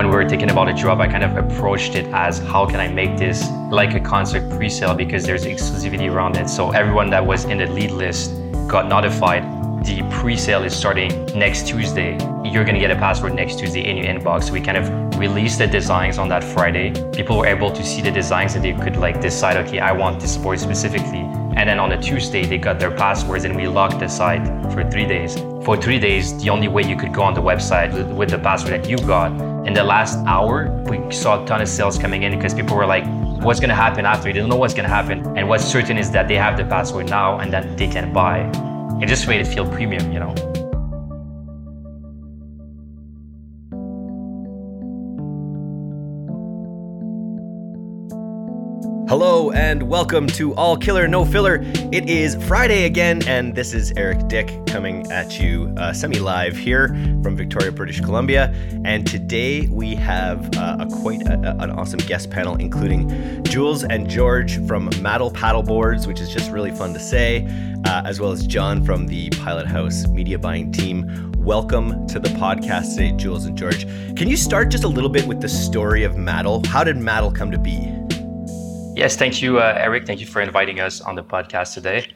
when we were thinking about a job, I kind of approached it as how can I make this like a concert pre-sale because there's exclusivity around it. So everyone that was in the lead list got notified. The pre-sale is starting next Tuesday. You're gonna get a password next Tuesday in your inbox. So We kind of released the designs on that Friday. People were able to see the designs and they could like decide, okay, I want this sport specifically. And then on a Tuesday, they got their passwords and we locked the site for three days. For three days, the only way you could go on the website with the password that you got. In the last hour, we saw a ton of sales coming in because people were like, what's gonna happen after? They don't know what's gonna happen. And what's certain is that they have the password now and that they can buy. It just made it feel premium, you know? Hello and welcome to All Killer No Filler. It is Friday again, and this is Eric Dick coming at you uh, semi live here from Victoria, British Columbia. And today we have uh, a quite a, an awesome guest panel, including Jules and George from Maddle Paddleboards, which is just really fun to say, uh, as well as John from the Pilot House media buying team. Welcome to the podcast today, Jules and George. Can you start just a little bit with the story of Maddle? How did Maddle come to be? Yes, thank you, uh, Eric. Thank you for inviting us on the podcast today.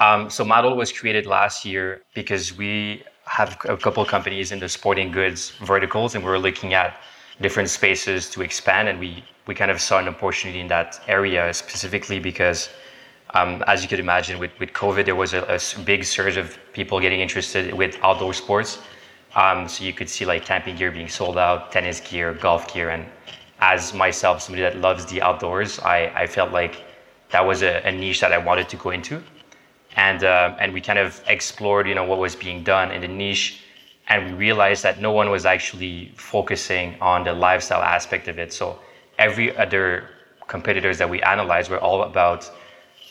Um, so, Maddle was created last year because we have a couple companies in the sporting goods verticals, and we were looking at different spaces to expand, and we we kind of saw an opportunity in that area specifically because, um, as you could imagine, with with COVID, there was a, a, big surge of people getting interested with outdoor sports. Um, so you could see like camping gear being sold out, tennis gear, golf gear, and as myself, somebody that loves the outdoors, I, I felt like that was a, a niche that I wanted to go into. And, uh, and we kind of explored, you know, what was being done in the niche. And we realized that no one was actually focusing on the lifestyle aspect of it. So every other competitors that we analyzed were all about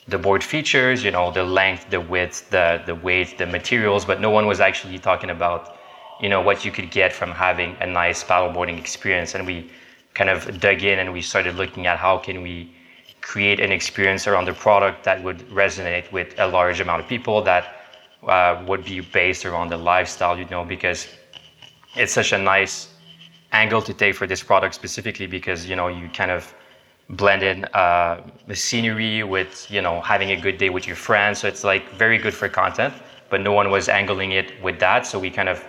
the board features, you know, the length, the width, the, the weight, the materials, but no one was actually talking about, you know, what you could get from having a nice paddleboarding experience. And we kind of dug in and we started looking at how can we create an experience around the product that would resonate with a large amount of people that uh, would be based around the lifestyle, you know, because it's such a nice angle to take for this product specifically because, you know, you kind of blend in uh, the scenery with, you know, having a good day with your friends. So it's like very good for content, but no one was angling it with that. So we kind of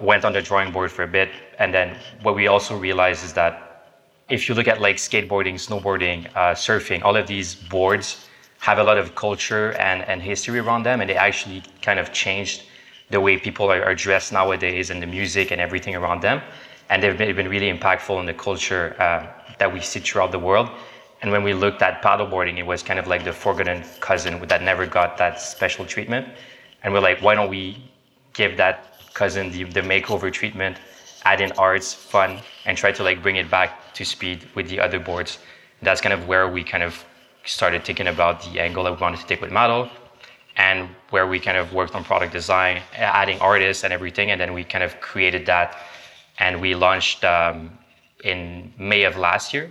went on the drawing board for a bit. And then what we also realized is that if you look at like skateboarding, snowboarding, uh, surfing, all of these boards have a lot of culture and, and history around them, and they actually kind of changed the way people are, are dressed nowadays and the music and everything around them. And they've been, been really impactful in the culture uh, that we see throughout the world. And when we looked at paddleboarding, it was kind of like the forgotten cousin that never got that special treatment. And we're like, why don't we give that cousin the, the makeover treatment add in arts, fun, and try to like bring it back to speed with the other boards. That's kind of where we kind of started thinking about the angle that we wanted to take with Maddle and where we kind of worked on product design, adding artists and everything. And then we kind of created that and we launched um, in May of last year.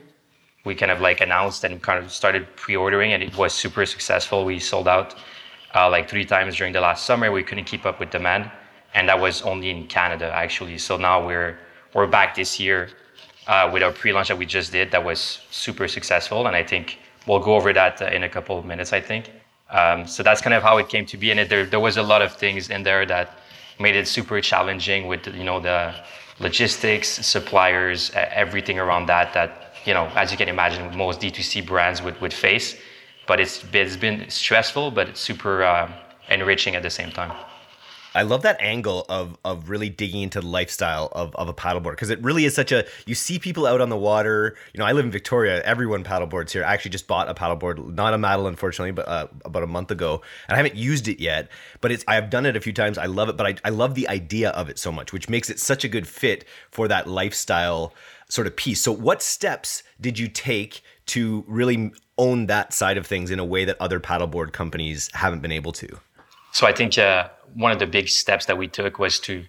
We kind of like announced and kind of started pre-ordering and it was super successful. We sold out uh, like three times during the last summer. We couldn't keep up with demand and that was only in Canada actually. So now we're we're back this year uh, with our pre-launch that we just did. That was super successful, and I think we'll go over that uh, in a couple of minutes. I think. Um, so that's kind of how it came to be, and it, there there was a lot of things in there that made it super challenging with you know the logistics, suppliers, everything around that. That you know, as you can imagine, most D2C brands would would face. But it's it's been stressful, but it's super uh, enriching at the same time. I love that angle of of really digging into the lifestyle of, of a paddleboard because it really is such a you see people out on the water. You know, I live in Victoria. Everyone paddleboards here. I actually just bought a paddleboard, not a Maddle, unfortunately, but uh, about a month ago, and I haven't used it yet. But it's I have done it a few times. I love it, but I I love the idea of it so much, which makes it such a good fit for that lifestyle sort of piece. So, what steps did you take to really own that side of things in a way that other paddleboard companies haven't been able to? So I think uh, one of the big steps that we took was to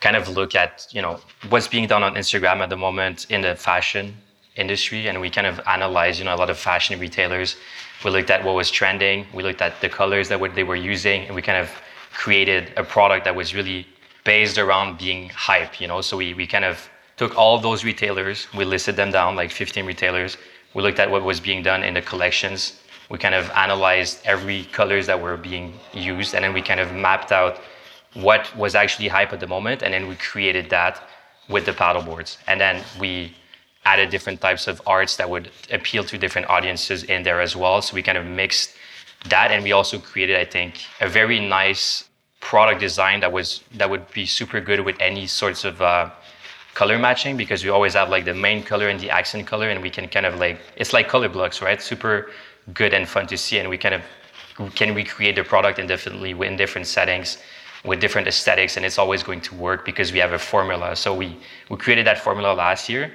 kind of look at you know what's being done on Instagram at the moment in the fashion industry, and we kind of analyzed you know a lot of fashion retailers. We looked at what was trending. We looked at the colors that they were using, and we kind of created a product that was really based around being hype. You know, so we we kind of took all those retailers, we listed them down, like 15 retailers. We looked at what was being done in the collections. We kind of analyzed every colors that were being used, and then we kind of mapped out what was actually hype at the moment, and then we created that with the paddle boards. And then we added different types of arts that would appeal to different audiences in there as well. So we kind of mixed that, and we also created, I think, a very nice product design that was that would be super good with any sorts of uh, color matching because we always have like the main color and the accent color, and we can kind of like it's like color blocks, right? Super good and fun to see, and we kind of can recreate the product indefinitely in different settings with different aesthetics, and it's always going to work because we have a formula. So we we created that formula last year,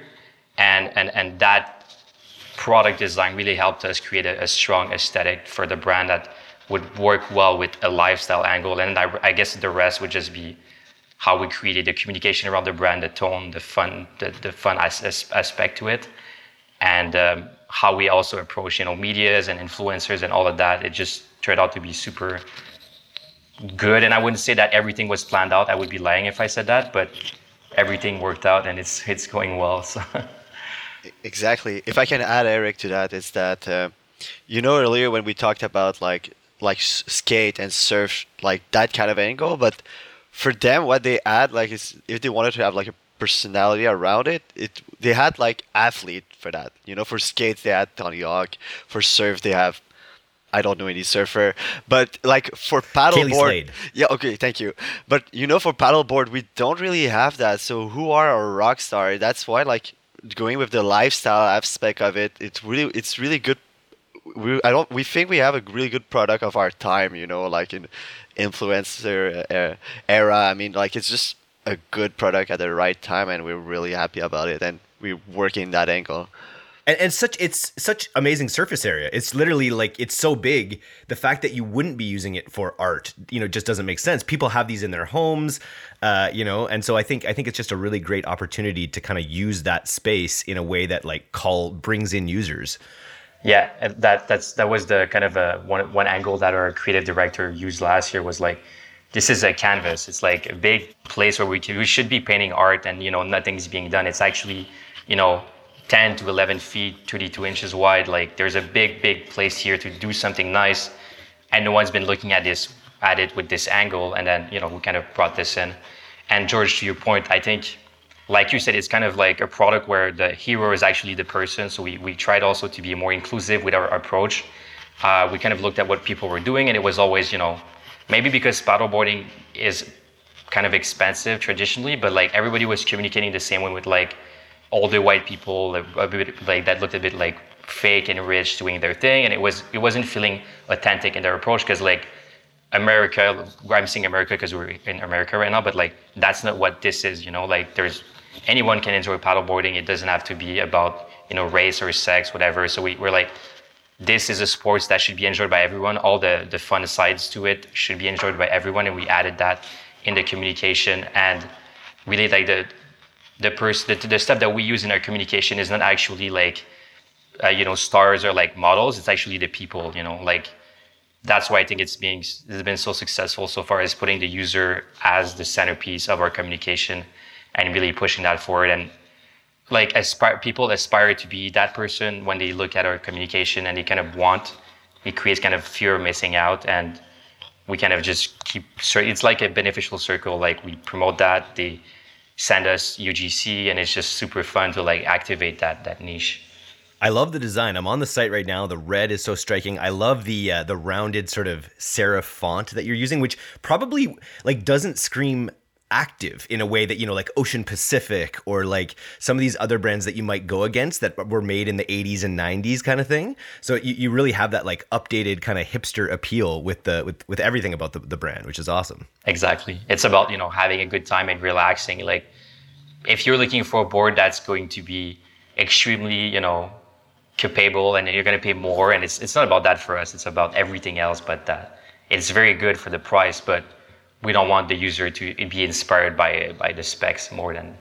and and and that product design really helped us create a, a strong aesthetic for the brand that would work well with a lifestyle angle. And I, I, guess the rest would just be how we created the communication around the brand, the tone, the fun, the, the fun as, aspect to it, and um, how we also approach, you know, medias and influencers and all of that. It just turned out to be super good. And I wouldn't say that everything was planned out. I would be lying if I said that, but everything worked out and it's it's going well. So. Exactly. If I can add Eric to that, is that uh, you know earlier when we talked about like like skate and surf like that kind of angle, but for them what they add like is if they wanted to have like a personality around it, it they had like athlete for that. You know, for skates they had Tony Hawk, for surf they have I don't know any surfer, but like for paddleboard, yeah, okay, thank you. But you know, for paddleboard, we don't really have that. So who are our rock star? That's why like going with the lifestyle aspect of it, it's really it's really good. We I don't we think we have a really good product of our time. You know, like in influencer uh, era. I mean, like it's just a good product at the right time, and we're really happy about it, and we're working that angle. And, and such it's such amazing surface area. It's literally like it's so big the fact that you wouldn't be using it for art you know just doesn't make sense. People have these in their homes uh, you know and so i think i think it's just a really great opportunity to kind of use that space in a way that like call brings in users. Yeah that that's that was the kind of a one one angle that our creative director used last year was like this is a canvas it's like a big place where we, we should be painting art and you know nothing's being done it's actually you know 10 to 11 feet, 22 inches wide. Like there's a big, big place here to do something nice, and no one's been looking at this at it with this angle. And then you know we kind of brought this in. And George, to your point, I think, like you said, it's kind of like a product where the hero is actually the person. So we we tried also to be more inclusive with our approach. Uh, we kind of looked at what people were doing, and it was always you know maybe because paddleboarding is kind of expensive traditionally, but like everybody was communicating the same way with like older white people a bit like that looked a bit like fake and rich doing their thing and it was it wasn't feeling authentic in their approach because like america i'm saying america because we're in america right now but like that's not what this is you know? Like there's anyone can enjoy paddleboarding. It doesn't have to be about you know race or sex whatever. So we, we're like this is a sport that should be enjoyed by everyone. All the the fun sides to it should be enjoyed by everyone and we added that in the communication. And really like the the person the, the stuff that we use in our communication is not actually like uh, you know stars or like models. It's actually the people you know like that's why i think it's being it's been so successful so far is putting the user as the centerpiece of our communication and really pushing that forward. And like aspire people aspire to be that person when they look at our communication and they kind of want it creates kind of fear of missing out and we kind of just keep it's like a beneficial circle like we promote that they send us UGC, and it's just super fun to like activate that that niche. I love the design. I'm on the site right now. The red is so striking. I love the uh, the rounded sort of serif font that you're using, which probably like doesn't scream active in a way that you know like Ocean Pacific or like some of these other brands that you might go against that were made in the 80s and 90s kind of thing. So you, you really have that like updated kind of hipster appeal with the with, with everything about the, the brand which is awesome. Exactly. It's about you know having a good time and relaxing. Like if you're looking for a board that's going to be extremely you know capable and you're going to pay more and it's, it's not about that for us. It's about everything else but that. It's very good for the price but we don't want the user to be inspired by by the specs more than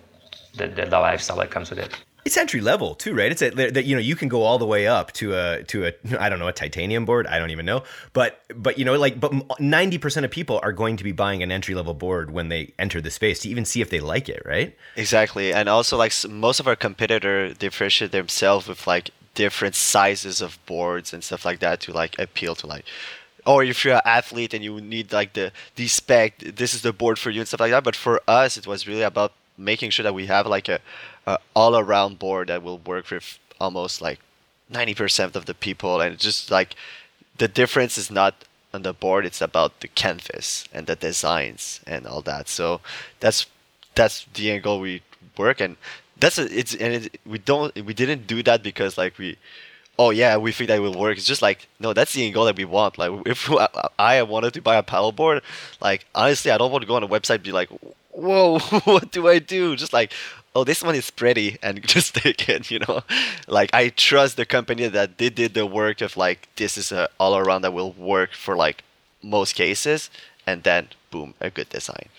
the, the, the lifestyle that comes with it. It's entry level too, right? It's a, that you know you can go all the way up to a to a I don't know a titanium board. I don't even know, but but you know like but ninety percent of people are going to be buying an entry level board when they enter the space to even see if they like it, right? Exactly, and also like most of our competitor differentiate themselves with like different sizes of boards and stuff like that to like appeal to like or if you're an athlete and you need like the the spec this is the board for you and stuff like that. But for us it was really about making sure that we have like a, a all around board that will work with almost like 90% of the people. And just like the difference is not on the board it's about the canvas and the designs and all that. So that's that's the angle we work. And that's a, it's and it, we don't we didn't do that because like we oh yeah we think that will work it's just like no that's the goal that we want like if i wanted to buy a paddleboard like honestly i don't want to go on a website and be like whoa, what do I do? Just like, oh, this one is pretty, and just take it, you know? Like, I trust the company that they did the work of like, this is a all around that will work for like most cases, and then boom, a good design.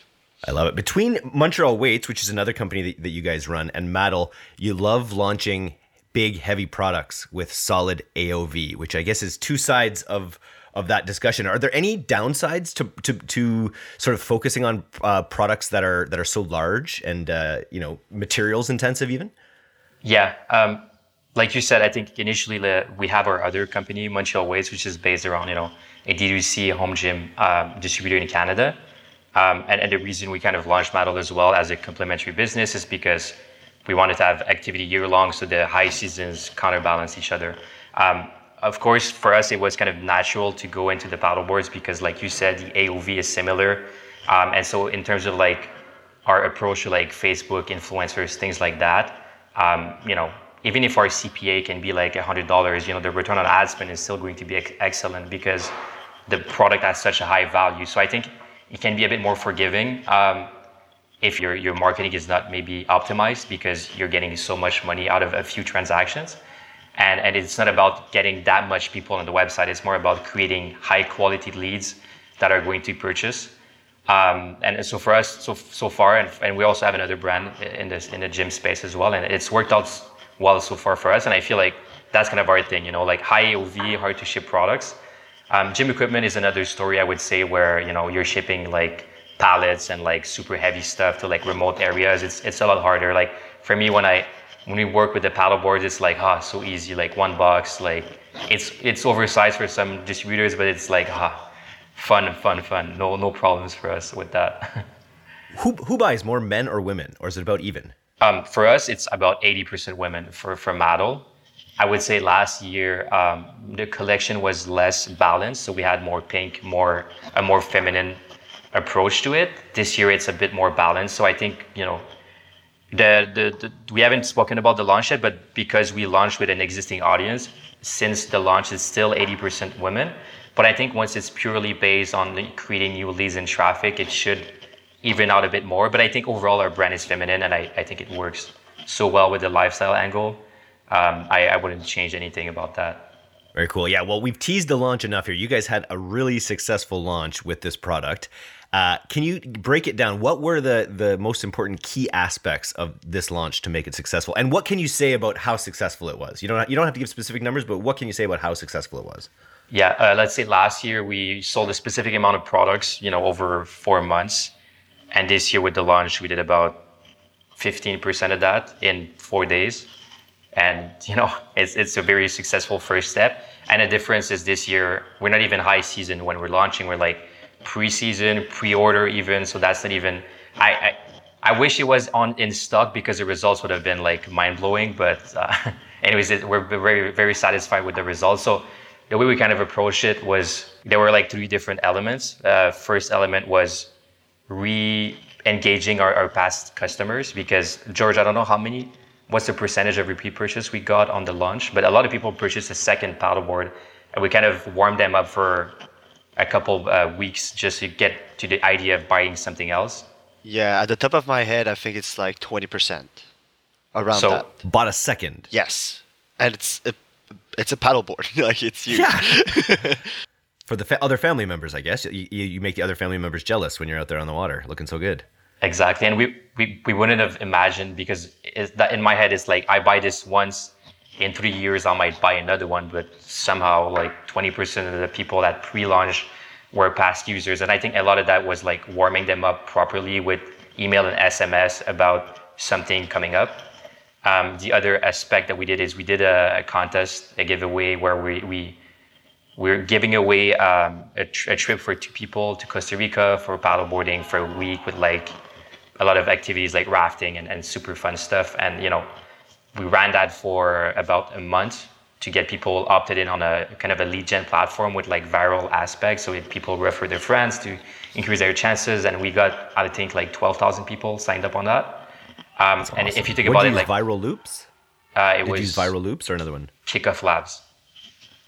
I love it. Between Montreal Weights, which is another company that, that you guys run, and Maddle, you love launching big, heavy products with solid AOV, which I guess is two sides of of that discussion. Are there any downsides to to, to sort of focusing on uh, products that are that are so large and uh, you know materials intensive even? Yeah. Um, like you said, I think initially we have our other company, Montreal Weights, which is based around you know a D2C home gym um, distributor in Canada. Um, and, and, the reason we kind of launched Maddle as well as a complementary business is because we wanted to have activity year long, so the high seasons counterbalance each other. Um, of course, for us, it was kind of natural to go into the paddle boards because, like you said, the AOV is similar. Um, and so, in terms of like our approach to like Facebook influencers, things like that, um, you know, even if our CPA can be like $100, you know, the return on ad spend is still going to be ex- excellent because the product has such a high value. So I think it can be a bit more forgiving um, if your your marketing is not maybe optimized because you're getting so much money out of a few transactions. And, and it's not about getting that much people on the website. It's more about creating high quality leads that are going to purchase. Um, and so for us, so so far, and, and we also have another brand in this in the gym space as well, and it's worked out well so far for us. And I feel like that's kind of our thing, you know, like high AOV, hard to ship products. Um, gym equipment is another story I would say where you know you're shipping like pallets and like super heavy stuff to like remote areas. It's it's a lot harder. Like for me, when I when we work with the paddle boards, it's like, ah, so easy, like one box, like it's it's oversized for some distributors, but it's like, ah, fun, fun, fun. No, no problems for us with that. who who buys more, men or women, or is it about even? Um, for us, it's about eighty percent women for for Maddle. I would say last year um, the collection was less balanced, so we had more pink, more a more feminine approach to it. This year, it's a bit more balanced. So I think you know the, the, the, we haven't spoken about the launch yet, but because we launched with an existing audience, since the launch is still 80% women. But I think once it's purely based on creating new leads and traffic, it should even out a bit more. But I think overall our brand is feminine, and I, I think it works so well with the lifestyle angle. Um, I, I wouldn't change anything about that. Very cool. Yeah. Well, we've teased the launch enough here. You guys had a really successful launch with this product. Uh, can you break it down? What were the the most important key aspects of this launch to make it successful? And what can you say about how successful it was? You don't you don't have to give specific numbers, but what can you say about how successful it was? Yeah, uh, let's say last year we sold a specific amount of products, you know, over four months, and this year with the launch we did about fifteen percent of that in four days, and you know it's it's a very successful first step. And the difference is this year we're not even high season when we're launching. We're like preseason, pre-order even. So that's not even. I, I, I wish it was on in stock because the results would have been like mind blowing. But uh, anyways, it, we're very very satisfied with the results. So the way we kind of approached it was there were like three different elements. Uh, first element was re-engaging our, our past customers because George, I don't know how many what's the percentage of repeat purchase we got on the launch, but a lot of people purchased a second paddleboard, and we kind of warmed them up for a couple uh, weeks just to get to the idea of buying something else? Yeah, at the top of my head, I think it's like twenty percent around so, that. Bought a second. Yes, and it's a, it's a paddleboard. like it's huge. Yeah. For the fa- other family members, I guess you, you make the other family members jealous when you're out there on the water, looking so good. Exactly, and we we, we wouldn't have imagined because that in my head it's like I buy this once, in three years I might buy another one, but somehow like 20% of the people that pre-launch were past users, and I think a lot of that was like warming them up properly with email and SMS about something coming up. Um, the other aspect that we did is we did a, a contest, a giveaway where we we we're giving away um, a, tr- a, trip for two people to Costa Rica for paddleboarding for a week with like a lot of activities like rafting and, and super fun stuff. And you know, we ran that for about a month to get people opted in on a kind of a lead gen platform with like viral aspects. So people refer their friends to increase their chances. And we got, I think, like 12,000 people signed up on that. Um, awesome. And if you think about it, like viral loops, uh, it did was you use viral loops or another one. Kickoff Labs.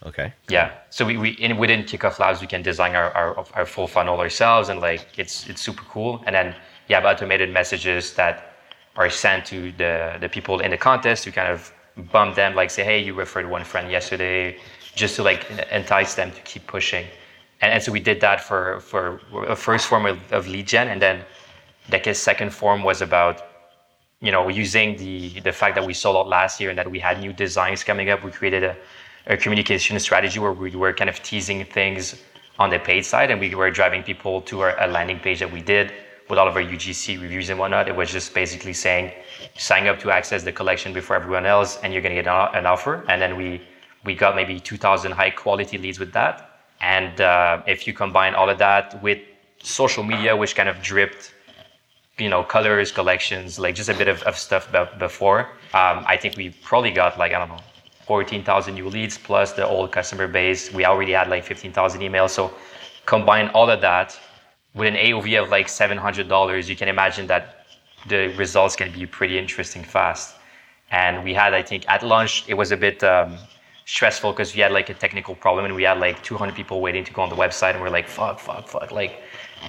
Okay. Yeah. So we, we in, within Kickoff Labs we can design our, our, our full funnel ourselves and like it's it's super cool. And then you have automated messages that are sent to the, the people in the contest to kind of bump them, like say, hey, you referred one friend yesterday, just to like entice them to keep pushing. And, and so we did that for, for a first form of, of lead gen. And then like second form was about, you know, using the, the fact that we sold out last year and that we had new designs coming up. We created a, a communication strategy where we were kind of teasing things on the paid side and we were driving people to our, a landing page that we did with all of our UGC reviews and whatnot. It was just basically saying, sign up to access the collection before everyone else, and you're going to get an offer. And then we we got maybe 2,000 high quality leads with that. And uh, if you combine all of that with social media, which kind of dripped, you know, colors, collections, like just a bit of, of stuff before, um, I think we probably got like I don't know, 14,000 new leads plus the old customer base. We already had like 15,000 emails. So combine all of that with an AOV of like $700, you can imagine that the results can be pretty interesting fast. And we had, I think, at launch, it was a bit um, stressful because we had like a technical problem and we had like 200 people waiting to go on the website and we're like, fuck, fuck, fuck. Like,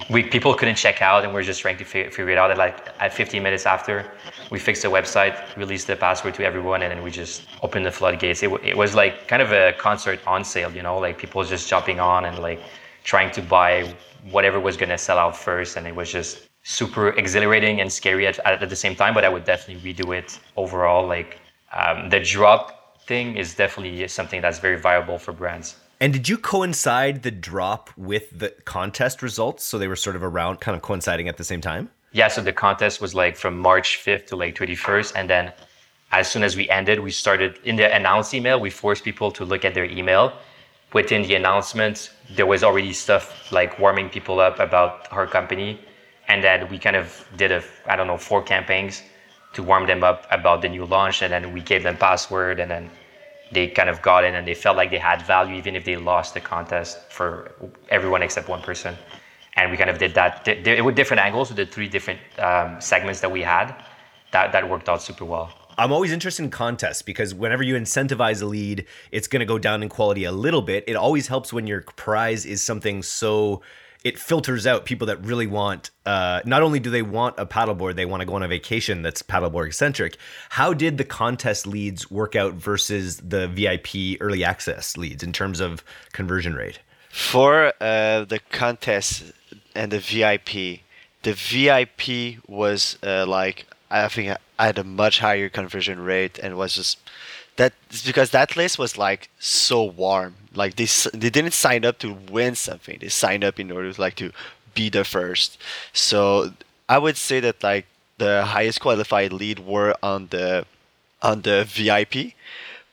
we people couldn't check out and we're just trying to figure, figure it out. And like at 15 minutes after, we fixed the website, released the password to everyone, and then we just opened the floodgates. It, it was like kind of a concert on sale, you know, like people just jumping on and like trying to buy whatever was going to sell out first. And it was just super exhilarating and scary at, at the same time. But I would definitely redo it overall. Like um, the drop thing is definitely something that's very viable for brands. And did you coincide the drop with the contest results? So they were sort of around, kind of coinciding at the same time? Yeah, so the contest was like from March 5th to like 31st. And then as soon as we ended, we started in the announce email, we forced people to look at their email within the announcement, there was already stuff like warming people up about her company. And then we kind of did a, I don't know, four campaigns to warm them up about the new launch. And then we gave them password and then they kind of got in and they felt like they had value even if they lost the contest for everyone except one person. And we kind of did that. It were different angles with the three different um, segments that we had. That, that worked out super well. I'm always interested in contests because whenever you incentivize a lead, it's going to go down in quality a little bit. It always helps when your prize is something so it filters out people that really want uh, not only do they want a paddleboard they want to go on a vacation that's paddleboard centric how did the contest leads work out versus the vip early access leads in terms of conversion rate for uh, the contest and the vip the vip was uh, like i think I had a much higher conversion rate and was just that because that list was like so warm. Like they they didn't sign up to win something. They signed up in order to like to be the first. So I would say that like the highest qualified lead were on the on the VIP,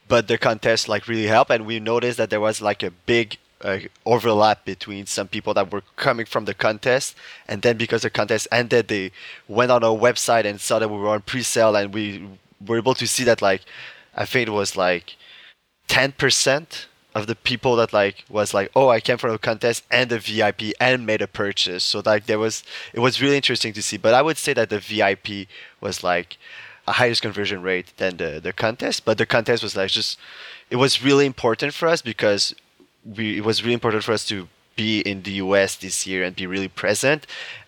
but the contest like really helped, and we noticed that there was like a big uh, overlap between some people that were coming from the contest and then because the contest ended they went on our website and saw that we were on pre-sale and we were able to see that like i think it was like 10% of the people that like was like oh i came from a contest and a vip and made a purchase. So like there was it was really interesting to see. But i would say that the vip was like a highest conversion rate than the, the contest but the contest was like just it was really important for us because we, it was really important for us to be in the US this year and be really present,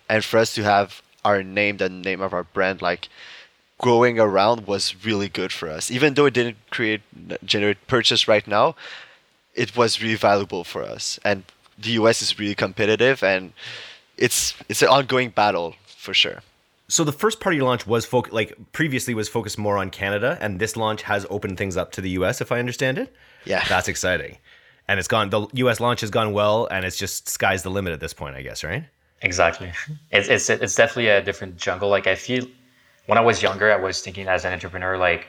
and for us to have our name, the name of our brand, like going around was really good for us. Even though it didn't create generate purchase right now, it was really valuable for us. And the US is really competitive, and it's it's an ongoing battle for sure. So the first part of your launch was foc- like previously was focused more on Canada, and this launch has opened things up to the U.S. If I understand it. Yeah. That's exciting, and it's gone. The U.S. launch has gone well, and it's just sky's the limit at this point, I guess, right? Exactly. It's it's it's definitely a different jungle. Like I feel when I was younger, I was thinking as an entrepreneur, like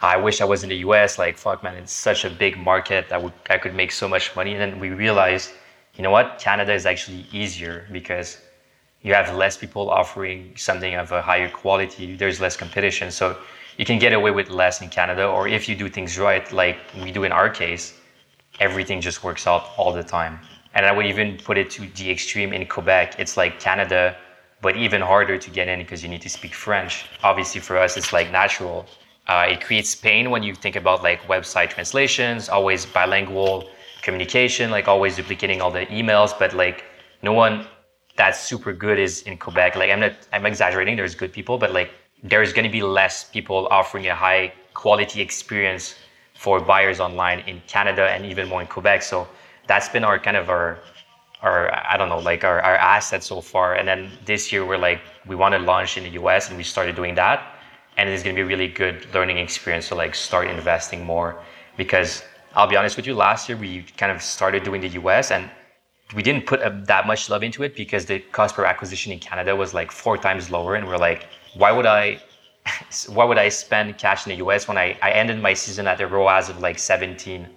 I wish I was in the US. Like fuck, man, it's such a big market that would I could make so much money. And then we realized, you know what, Canada is actually easier because you have less people offering something of a higher quality. There's less competition, so you can get away with less in Canada. Or if you do things right, like we do in our case, everything just works out all the time. And I would even put it to the extreme in Quebec. It's like Canada, but even harder to get in because you need to speak French. Obviously, for us, it's like natural. Uh, it creates pain when you think about like website translations, always bilingual communication, like always duplicating all the emails. But like no one that's super good is in Quebec. Like I'm not, I'm exaggerating. There's good people, but like there's going to be less people offering a high quality experience for buyers online in Canada and even more in Quebec. So that's been our kind of our our I don't know like our, our asset so far. And then this year we're like we want to launch in the US and we started doing that. And it's gonna be a really good learning experience to like start investing more because I'll be honest with you, last year we kind of started doing the US and we didn't put a, that much love into it because the cost per acquisition in Canada was like four times lower. And we're like, why would I why would I spend cash in the US when I, I ended my season at a ROAS of like 17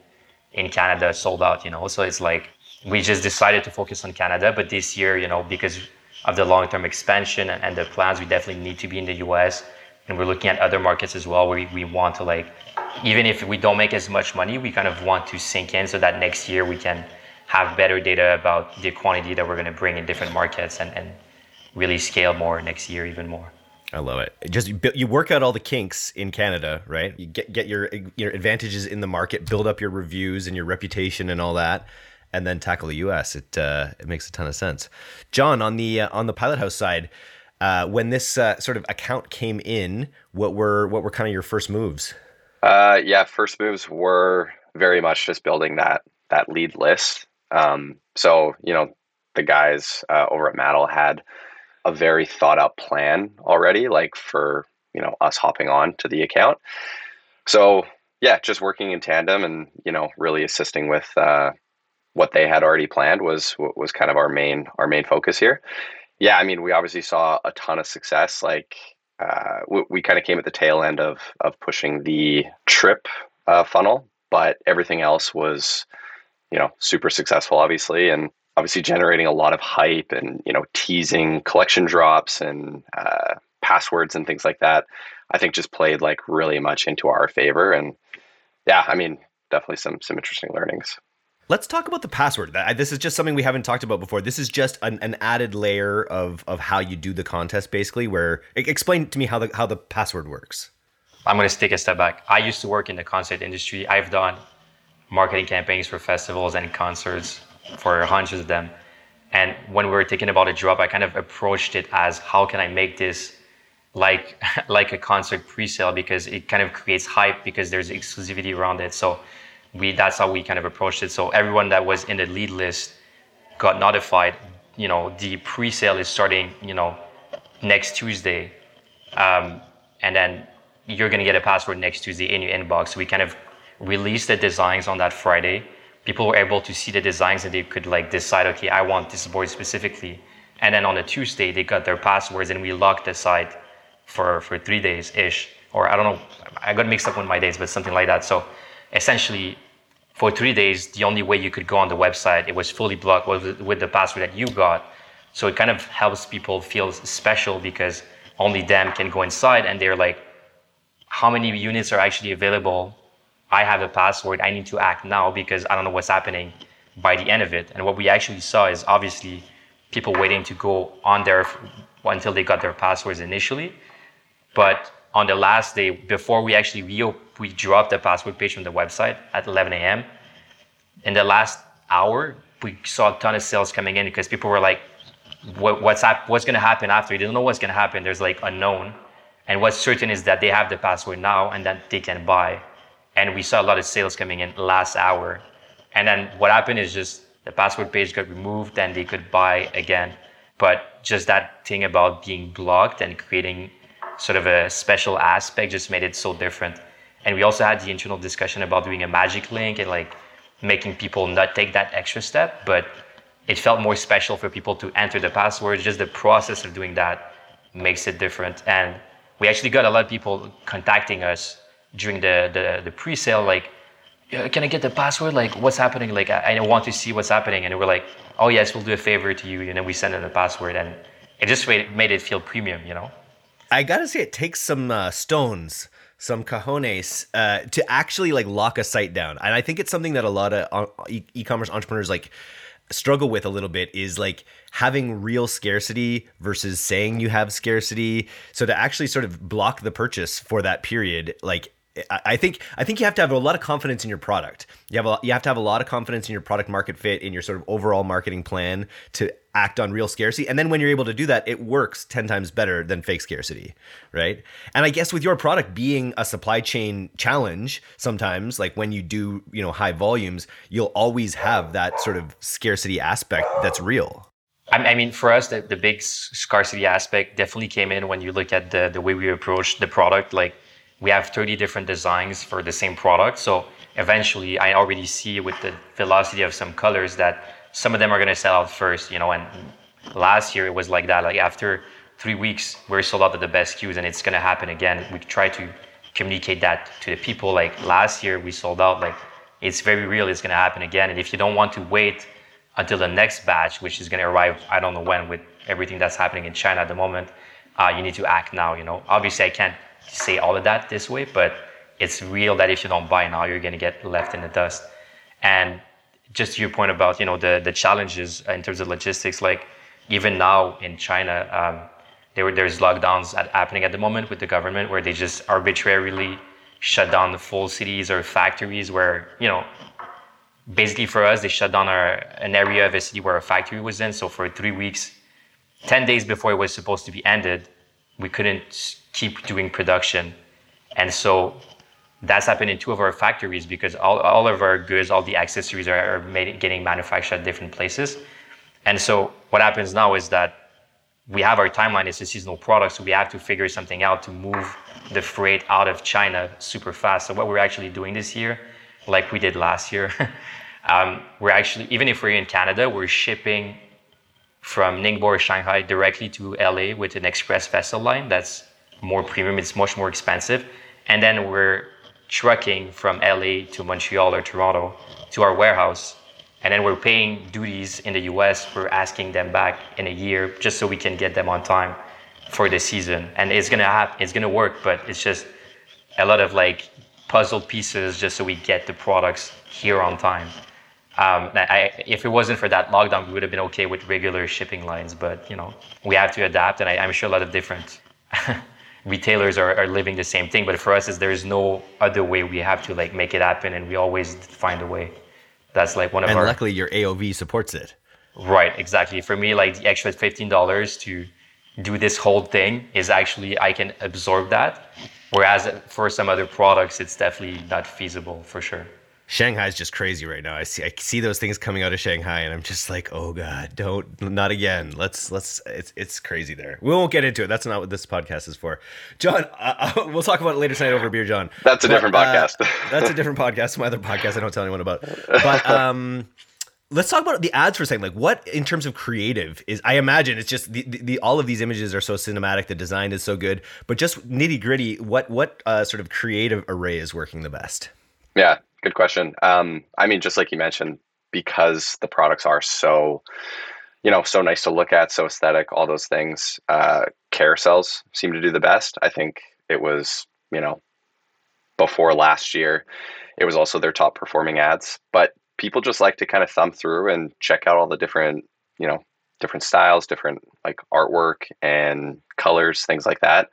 in Canada sold out, you know? So it's like we just decided to focus on Canada. But this year, you know, because of the long term expansion and, and the plans, we definitely need to be in the US. And we're looking at other markets as well where we, we want to like, even if we don't make as much money, we kind of want to sink in so that next year we can have better data about the quantity that we're going to bring in different markets and, and really scale more next year even more. I love it. Just you work out all the kinks in Canada, right? You get get your your advantages in the market, build up your reviews and your reputation and all that, and then tackle the U.S. It uh, it makes a ton of sense. John, on the uh, on the Pilot House side, uh, when this uh, sort of account came in, what were what were kind of your first moves? Uh, yeah, first moves were very much just building that that lead list. Um, so you know, the guys uh, over at Maddle had a very thought out plan already, like for you know us hopping on to the account. So yeah, just working in tandem and you know really assisting with uh, what they had already planned was was kind of our main our main focus here. Yeah, I mean we obviously saw a ton of success. Like uh, we, we kind of came at the tail end of of pushing the trip uh, funnel, but everything else was you know super successful, obviously, and obviously generating a lot of hype and you know teasing collection drops and uh, passwords and things like that i think just played like really much into our favor and yeah i mean definitely some some interesting learnings Let's talk about the password. This is just something we haven't talked about before. This is just an, an, added layer of, of how you do the contest, basically. Where explain to me how the how the password works. I'm going to take a step back. I used to work in the concert industry. I've done marketing campaigns for festivals and concerts for hundreds of them. And when we were thinking about a drop, I kind of approached it as how can I make this like like a concert pre-sale because it kind of creates hype because there's exclusivity around it. So we that's how we kind of approached it. So everyone that was in the lead list got notified. You know, the pre-sale is starting. You know, next Tuesday, um, and then you're gonna get a password next Tuesday in your inbox. So we kind of released the designs on that Friday people were able to see the designs and they could like decide, okay, I want this board specifically. And then on a Tuesday, they got their passwords and we locked the site for, for three days ish. Or I don't know, I got mixed up with my days, but something like that. So essentially, for three days, the only way you could go on the website, it was fully blocked was with the password that you got. So it kind of helps people feel special because only them can go inside and they're like, how many units are actually available I have a password, I need to act now because I don't know what's happening by the end of it. And what we actually saw is obviously people waiting to go on there until they got their passwords initially. But on the last day, before we actually re- we dropped the password page from the website at 11 a.m. In the last hour, we saw a ton of sales coming in because people were like, what, what's, hap- what's going to happen after? They don't know what's going to happen. There's like unknown. And what's certain is that they have the password now and that they can buy and we saw a lot of sales coming in last hour. And then what happened is just the password page got removed and they could buy again. But just that thing about being blocked and creating sort of a special aspect just made it so different. And we also had the internal discussion about doing a magic link and like making people not take that extra step, but it felt more special for people to enter the password. Just the process of doing that makes it different. And we actually got a lot of people contacting us during the, the, the pre-sale, like, can I get the password? Like, what's happening? Like, I, I want to see what's happening. And we're like, oh yes, we'll do a favor to you. And then we send them the password and it just made, made it feel premium, you know? I gotta say, it takes some uh, stones, some cojones, uh, to actually like lock a site down. And I think it's something that a lot of uh, e- commerce entrepreneurs like struggle with a little bit is like having real scarcity versus saying you have scarcity. So to actually sort of block the purchase for that period, like I think I think you have to have a lot of confidence in your product. You have a, you have to have a lot of confidence in your product market fit, in your sort of overall marketing plan to act on real scarcity. And then when you're able to do that, it works 10 times better than fake scarcity, right? And I guess with your product being a supply chain challenge, sometimes like when you do, you know, high volumes, you'll always have that sort of scarcity aspect that's real. I mean, for us, the, the big scarcity aspect definitely came in when you look at the, the way we approach the product. Like we have 30 different designs for the same product. So eventually I already see with the velocity of some colors that some of them are going to sell out first, you know, and last year it was like that. Like after three weeks, we're sold out of the best SKUs and it's going to happen again. We try to communicate that to the people. Like last year we sold out, like it's very real. It's going to happen again. And if you don't want to wait until the next batch, which is going to arrive, I don't know when with everything that's happening in China at the moment, uh, you need to act now, you know, obviously I can't say all of that this way, but it's real that if you don't buy now, you're going to get left in the dust. And just to your point about you know the the challenges in terms of logistics, like even now in China, um, there there's lockdowns at, happening at the moment with the government where they just arbitrarily shut down the full cities or factories where you know basically for us they shut down our an area of a city where a factory was in. So for three weeks, ten days before it was supposed to be ended, we couldn't keep doing production. And so that's happened in two of our factories because all, all of our goods, all the accessories are, are made, getting manufactured at different places. And so what happens now is that we have our timeline, it's a seasonal product, so we have to figure something out to move the freight out of China super fast. So what we're actually doing this year, like we did last year, um, we're actually, even if we're in Canada, we're shipping from Ningbo or Shanghai directly to LA with an express vessel line that's more premium, it's much more expensive. And then we're trucking from LA to Montreal or Toronto to our warehouse. And then we're paying duties in the US. We're asking them back in a year just so we can get them on time for the season. And it's gonna happen, it's gonna work, but it's just a lot of like puzzle pieces just so we get the products here on time. Um, I, if it wasn't for that lockdown, we would have been okay with regular shipping lines. But you know, we have to adapt, and I, I'm sure a lot of different retailers are, are living the same thing. But for us, is there's no other way. We have to like make it happen, and we always find a way. That's like one of and our. And luckily, your AOV supports it. Right, exactly. For me, like the extra fifteen dollars to do this whole thing is actually I can absorb that. Whereas for some other products, it's definitely not feasible for sure. Shanghai is just crazy right now. I see I see those things coming out of Shanghai, and I'm just like, oh god, don't not again. Let's let's it's it's crazy there. We won't get into it. That's not what this podcast is for. John, uh, uh we'll talk about it later tonight over beer, John. That's a but, different podcast. Uh, that's a different podcast. My other podcast I don't tell anyone about. But um, let's talk about the ads for a second. Like, what in terms of creative is? I imagine it's just the, the, the all of these images are so cinematic. The design is so good, but just nitty gritty. What what uh, sort of creative array is working the best? Yeah, good question. Um, I mean, just like you mentioned, because the products are so, you know, so nice to look at, so aesthetic, all those things. Uh, carousels seem to do the best. I think it was, you know, before last year, it was also their top performing ads. But people just like to kind of thumb through and check out all the different, you know, different styles, different like artwork and colors, things like that.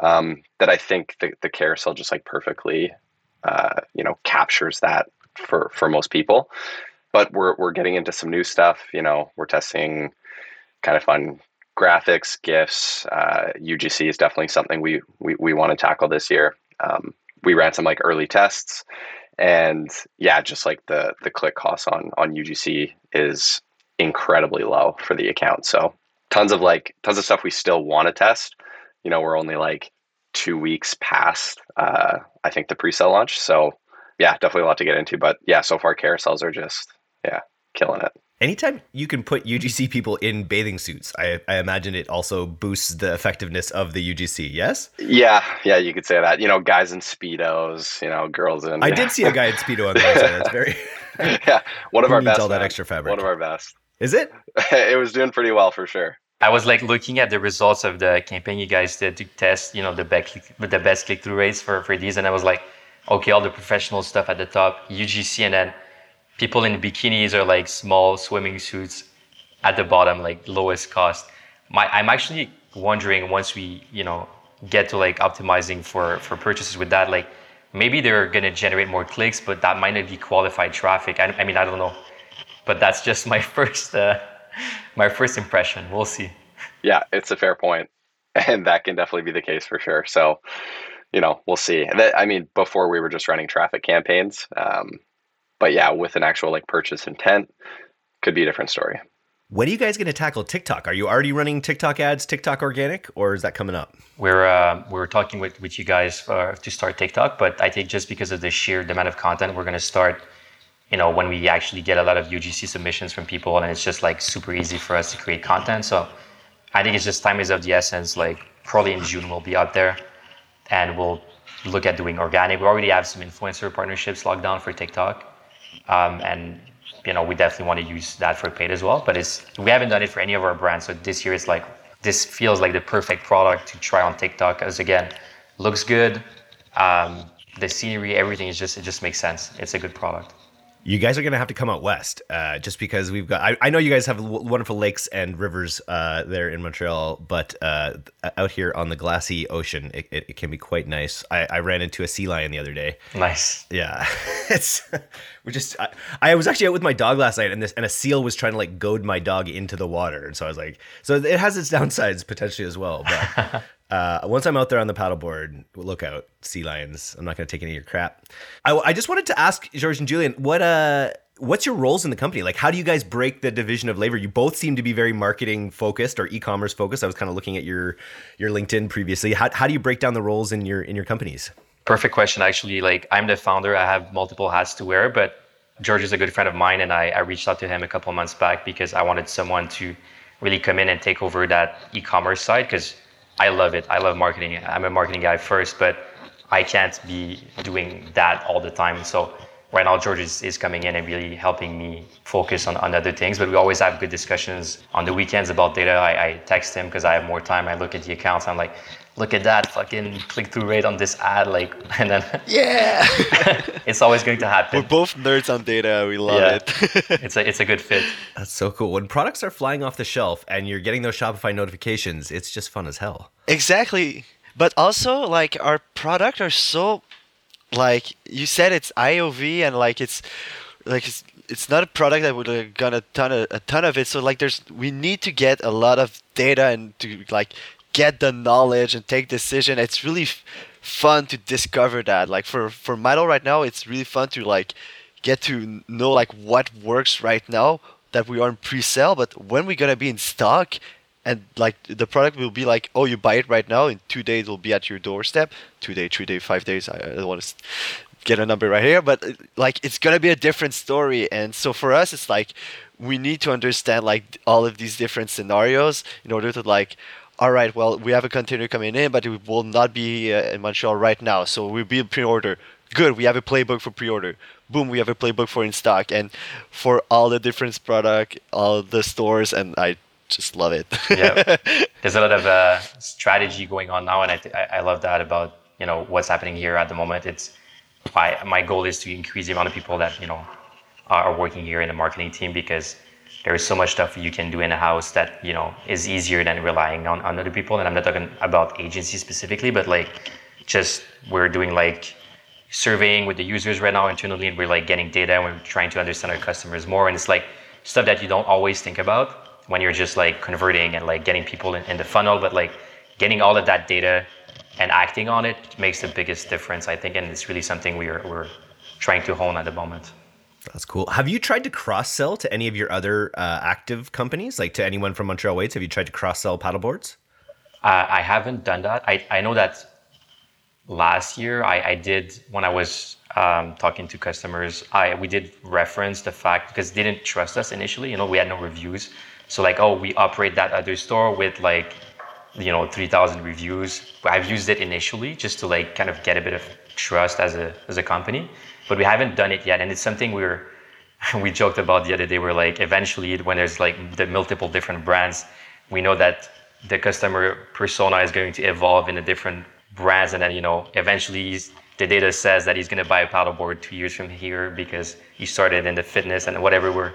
Um, that I think the, the carousel just like perfectly uh, you know captures that for for most people. But we're we're getting into some new stuff. You know, we're testing kind of fun graphics, GIFs. Uh, UGC is definitely something we we, we want to tackle this year. Um, we ran some like early tests, and yeah, just like the the click cost on on UGC is incredibly low for the account. So tons of like tons of stuff we still want to test. You know, we're only like two weeks past uh, I think the pre-sale launch. So yeah, definitely a lot to get into. But yeah, so far carousels are just yeah killing it. Anytime you can put UGC people in bathing suits, I, I imagine it also boosts the effectiveness of the UGC. Yes. Yeah, yeah, you could say that. You know, guys in speedos, you know, girls in. I yeah. did see a guy in speedo on the website. That's very. yeah, one of our best. all that man. extra fabric? One of our best. Is it? it was doing pretty well for sure. I was like looking at the results of the campaign you guys did to test, you know, the best the best click through rates for for these, and I was like, okay, all the professional stuff at the top, UGC, and then people in bikinis or like small swimming suits at the bottom, like lowest cost. My, I'm actually wondering once we, you know, get to like optimizing for for purchases with that, like maybe they're gonna generate more clicks, but that might not be qualified traffic. I, I mean, I don't know, but that's just my first uh, my first impression. We'll see. Yeah, it's a fair point, and that can definitely be the case for sure. So, you know, we'll see. That, I mean, before we were just running traffic campaigns, um, but yeah, with an actual like purchase intent, could be a different story. When are you guys going to tackle TikTok? Are you already running TikTok ads, TikTok organic, or is that coming up? We're uh, we're talking with, with you guys uh, to start TikTok, but I think just because of the sheer demand of content, we're going to start. You know, when we actually get a lot of UGC submissions from people, and it's just like super easy for us to create content. So, I think it's just time is of the essence. Like probably in June we'll be out there, and we'll look at doing organic. We already have some influencer partnerships locked down for TikTok, um, and you know we definitely want to use that for paid as well. But it's we haven't done it for any of our brands. So this year it's like this feels like the perfect product to try on TikTok. As again, looks good. Um, the scenery, everything is just it just makes sense. It's a good product. You guys are going to have to come out west, uh, just because we've got. I, I know you guys have w- wonderful lakes and rivers uh, there in Montreal, but uh, out here on the glassy ocean, it, it, it can be quite nice. I, I ran into a sea lion the other day. Nice. Yeah, it's we just. I, I was actually out with my dog last night, and this and a seal was trying to like goad my dog into the water, and so I was like, so it has its downsides potentially as well. But uh, once I'm out there on the paddleboard, look out, sea lions. I'm not going to take any of your crap. I, I just wanted to ask George and Julian, what uh, what's your roles in the company? Like, how do you guys break the division of labor? You both seem to be very marketing focused or e-commerce focused. I was kind of looking at your your LinkedIn previously. How, how do you break down the roles in your in your companies? Perfect question. Actually, like I'm the founder. I have multiple hats to wear, but George is a good friend of mine, and I, I reached out to him a couple months back because I wanted someone to really come in and take over that e-commerce side because I love it. I love marketing. I'm a marketing guy first, but I can't be doing that all the time. So right now, George is, is coming in and really helping me focus on, on other things. But we always have good discussions on the weekends about data. I, I text him because I have more time. I look at the accounts. I'm like, look at that fucking click through rate on this ad. Like, and then Yeah. it's always going to happen. We're both nerds on data. We love Yeah. it. It's a, it's a good fit. That's so cool. When products are flying off the shelf and you're getting those Shopify notifications, it's just fun as hell. Exactly. But also like our product are so like you said it's IOV and like it's like it's, it's not a product that would have got a ton of a ton of it. So like there's we need to get a lot of data and to like get the knowledge and take decision. It's really f- fun to discover that. Like for for Maddle right now, it's really fun to like get to know like what works right now that we are in pre-sale, but when we're gonna be in stock and like the product will be like, oh, you buy it right now. In two days, it'll be at your doorstep. Two day, three day, five days. I, I don't want to get a number right here, but uh, like it's gonna be a different story. And so for us, it's like we need to understand like all of these different scenarios in order to like. All right, well, we have a container coming in, but it will not be uh, in Montreal right now. So we'll be in pre-order. Good, we have a playbook for pre-order. Boom, we have a playbook for in stock, and for all the different product, all the stores, and I just love it. yeah, there's a lot of uh, strategy going on now, and I, th- I I love that about you know what's happening here at the moment. It's my my goal is to increase the amount of people that you know are working here in the marketing team because there is so much stuff you can do in a house that you know is easier than relying on, on other people. And I'm not talking about agencies specifically, but like just we're doing like surveying with the users right now internally, and we're like getting data and we're trying to understand our customers more. And it's like stuff that you don't always think about when you're just like converting and like getting people in, in the funnel, but like getting all of that data and acting on it makes the biggest difference, I think, and it's really something we are we're trying to hone at the moment. That's cool. Have you tried to cross sell to any of your other uh, active companies, like to anyone from Montreal Weights? Have you tried to cross sell paddleboards? Uh, I haven't done that. I, I know that last year I, I did when I was um, talking to customers. I we did reference the fact because they didn't trust us initially. You know, we had no reviews. So like, oh, we operate that other store with like, you know, three thousand reviews. I've used it initially just to like kind of get a bit of trust as a as a company, but we haven't done it yet. And it's something we're we joked about the other day. We're like, eventually, when there's like the multiple different brands, we know that the customer persona is going to evolve in the different brands, and then you know, eventually, the data says that he's going to buy a paddleboard two years from here because he started in the fitness and whatever. We're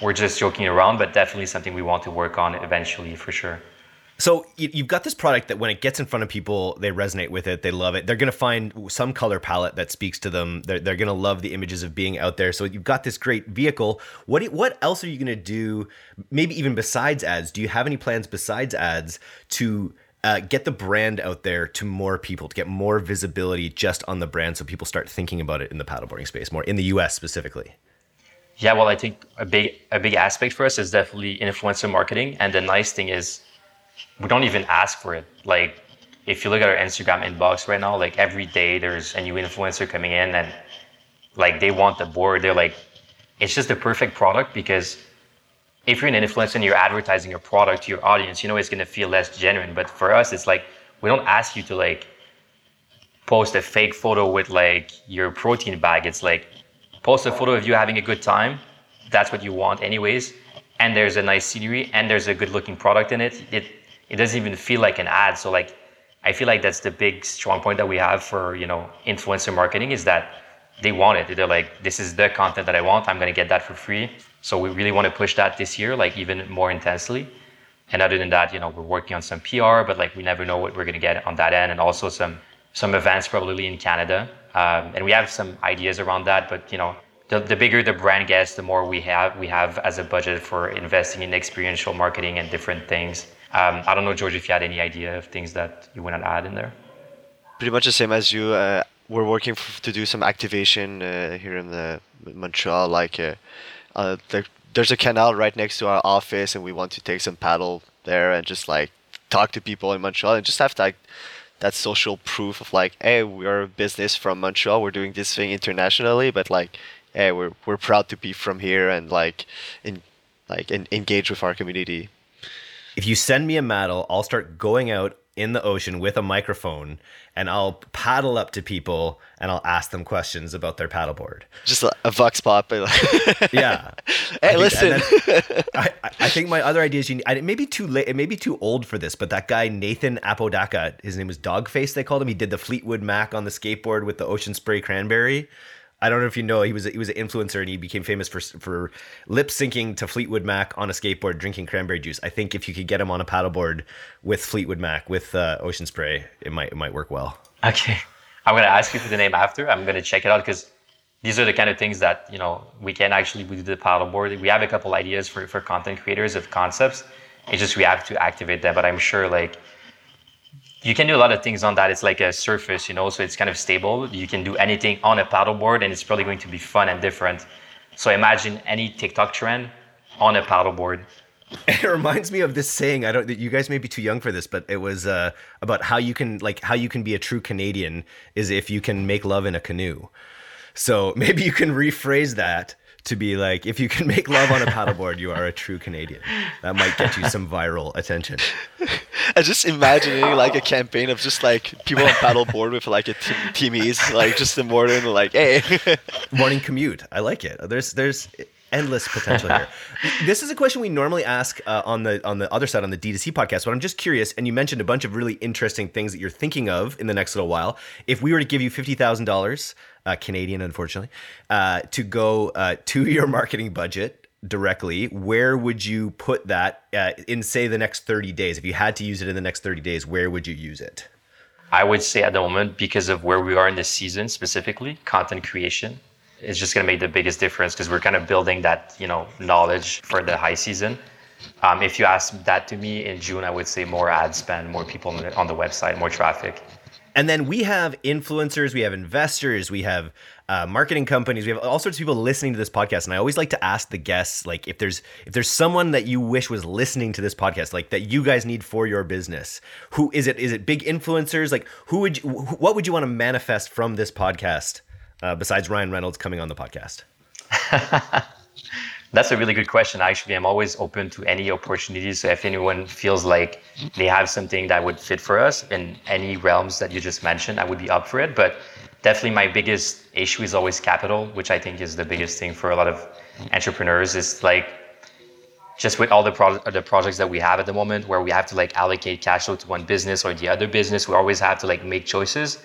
we're just joking around, but definitely something we want to work on eventually for sure. So you've got this product that when it gets in front of people, they resonate with it, they love it. They're going to find some color palette that speaks to them. They're, they're going to love the images of being out there. So you've got this great vehicle. What what else are you going to do? Maybe even besides ads? Do you have any plans besides ads to uh, get the brand out there to more people, to get more visibility just on the brand, so people start thinking about it in the paddleboarding space more in the U.S. specifically? Yeah, well, I think a big a big aspect for us is definitely influencer marketing, and the nice thing is we don't even ask for it. Like if you look at our Instagram inbox right now, like every day there's a new influencer coming in and like they want the board. They're like, it's just the perfect product because if you're an influencer and you're advertising your product to your audience, you know it's gonna feel less genuine. But for us, it's like we don't ask you to like post a fake photo with like your protein bag. It's like post a photo of you having a good time. That's what you want anyways. And there's a nice scenery and there's a good looking product in it. It it doesn't even feel like an ad. So like, I feel like that's the big strong point that we have for you know influencer marketing is that they want it. They're like, this is the content that I want. I'm gonna get that for free. So we really want to push that this year, like even more intensely. And other than that, you know, we're working on some PR, but like we never know what we're gonna get on that end, and also some some events probably in Canada. Um, and we have some ideas around that, but you know, the, the bigger the brand gets, the more we have we have as a budget for investing in experiential marketing and different things. Um, I don't know, George, if you had any idea of things that you want to add in there. Pretty much the same as you. Uh, we're working f- to do some activation uh, here in the Montreal. Like, uh, uh, there, there's a canal right next to our office, and we want to take some paddle there and just like talk to people in Montreal and just have like that social proof of like, hey, we're a business from Montreal. We're doing this thing internationally, but like, hey, we're we're proud to be from here and like, in like in, engage with our community if you send me a Maddle, I'll start going out in the ocean with a microphone and I'll paddle up to people and I'll ask them questions about their paddleboard. Just a, vox pop. yeah. Hey, I listen. Then, I, I think my other idea is you need, it may be too late. It may be too old for this, but that guy, Nathan Apodaca, his name was Dogface, they called him. He did the Fleetwood Mac on the skateboard with the ocean spray cranberry. I don't know if you know he was a, he was an influencer and he became famous for for lip syncing to Fleetwood Mac on a skateboard drinking cranberry juice. I think if you could get him on a paddleboard with Fleetwood Mac with uh, Ocean Spray, it might it might work well. Okay, I'm gonna ask you for the name after. I'm gonna check it out because these are the kind of things that you know we can actually do the paddleboard. We have a couple ideas for for content creators of concepts. It's just we have to activate them. But I'm sure like you can do a lot of things on that. It's like a surface, you know, so it's kind of stable. You can do anything on a paddleboard and it's probably going to be fun and different. So imagine any TikTok trend on a paddleboard. It reminds me of this saying. I don't. You guys may be too young for this, but it was uh, about how you can like how you can be a true Canadian is if you can make love in a canoe. So maybe you can rephrase that to be like, if you can make love on a paddleboard, you are a true Canadian. That might get you some viral attention. I just imagining like a campaign of just like people on paddleboard with like a t- Timmies, like just the morning, like hey, morning commute. I like it. There's there's endless potential here. this is a question we normally ask uh, on the on the other side on the D2C podcast, but I'm just curious. And you mentioned a bunch of really interesting things that you're thinking of in the next little while. If we were to give you fifty thousand dollars, uh, Canadian, unfortunately, uh, to go uh, to your marketing budget directly, where would you put that uh, in, say, the next 30 days? If you had to use it in the next 30 days, where would you use it? I would say at the moment, because of where we are in the season specifically, content creation is just going to make the biggest difference because we're kind of building that, you know, knowledge for the high season. Um, if you ask that to me in June, I would say more ad spend, more people on the, on the website, more traffic. And then we have influencers, we have investors, we have uh, marketing companies, we have all sorts of people listening to this podcast. And I always like to ask the guests, like, if there's if there's someone that you wish was listening to this podcast, like that you guys need for your business, who is it? Is it big influencers? Like, who would you, what would you want to manifest from this podcast uh, besides Ryan Reynolds coming on the podcast? That's a really good question. Actually, I'm always open to any opportunities. So if anyone feels like they have something that would fit for us in any realms that you just mentioned, I would be up for it. But definitely my biggest issue is always capital, which I think is the biggest thing for a lot of entrepreneurs is like just with all the, pro- the projects that we have at the moment where we have to like allocate cash flow to one business or the other business, we always have to like make choices.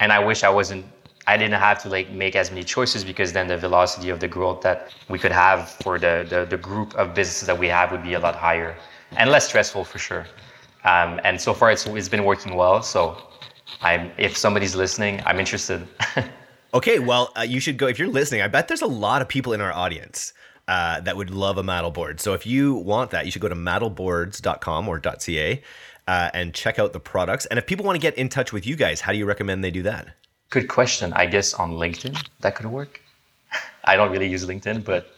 And I wish I wasn't I didn't have to like make as many choices because then the velocity of the growth that we could have for the, the, the group of businesses that we have would be a lot higher and less stressful for sure. Um, and so far it's, it's been working well. So I'm, if somebody's listening, I'm interested. okay. Well, uh, you should go, if you're listening, I bet there's a lot of people in our audience uh, that would love a Maddle board. So if you want that, you should go to maddleboards.com or .ca uh, and check out the products. And if people want to get in touch with you guys, how do you recommend they do that? Good question. I guess on LinkedIn that could work. I don't really use LinkedIn, but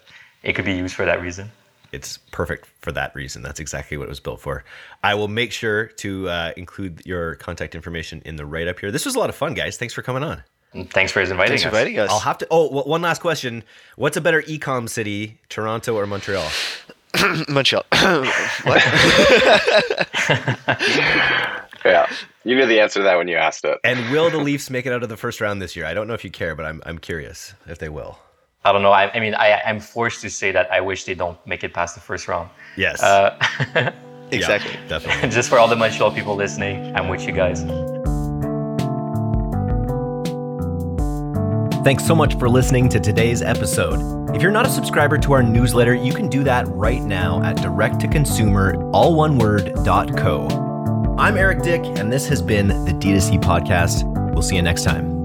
it could be used for that reason. It's perfect for that reason. That's exactly what it was built for. I will make sure to uh, include your contact information in the write up here. This was a lot of fun, guys. Thanks for coming on. Thanks for inviting Thanks us. for inviting us. I'll have to. Oh, one last question. What's a better ecom city, Toronto or Montreal? Montreal. Yeah, you knew the answer to that when you asked it. And will the Leafs make it out of the first round this year? I don't know if you care, but I'm I'm curious if they will. I don't know. I, I mean, I, I'm forced to say that I wish they don't make it past the first round. Yes. Uh, exactly. Yeah, definitely. just for all the Montreal people listening, I'm with you guys. Thanks so much for listening to today's episode. If you're not a subscriber to our newsletter, you can do that right now at direct-to-consumer, all one word, dot co. I'm Eric Dick, and this has been the D2C podcast. We'll see you next time.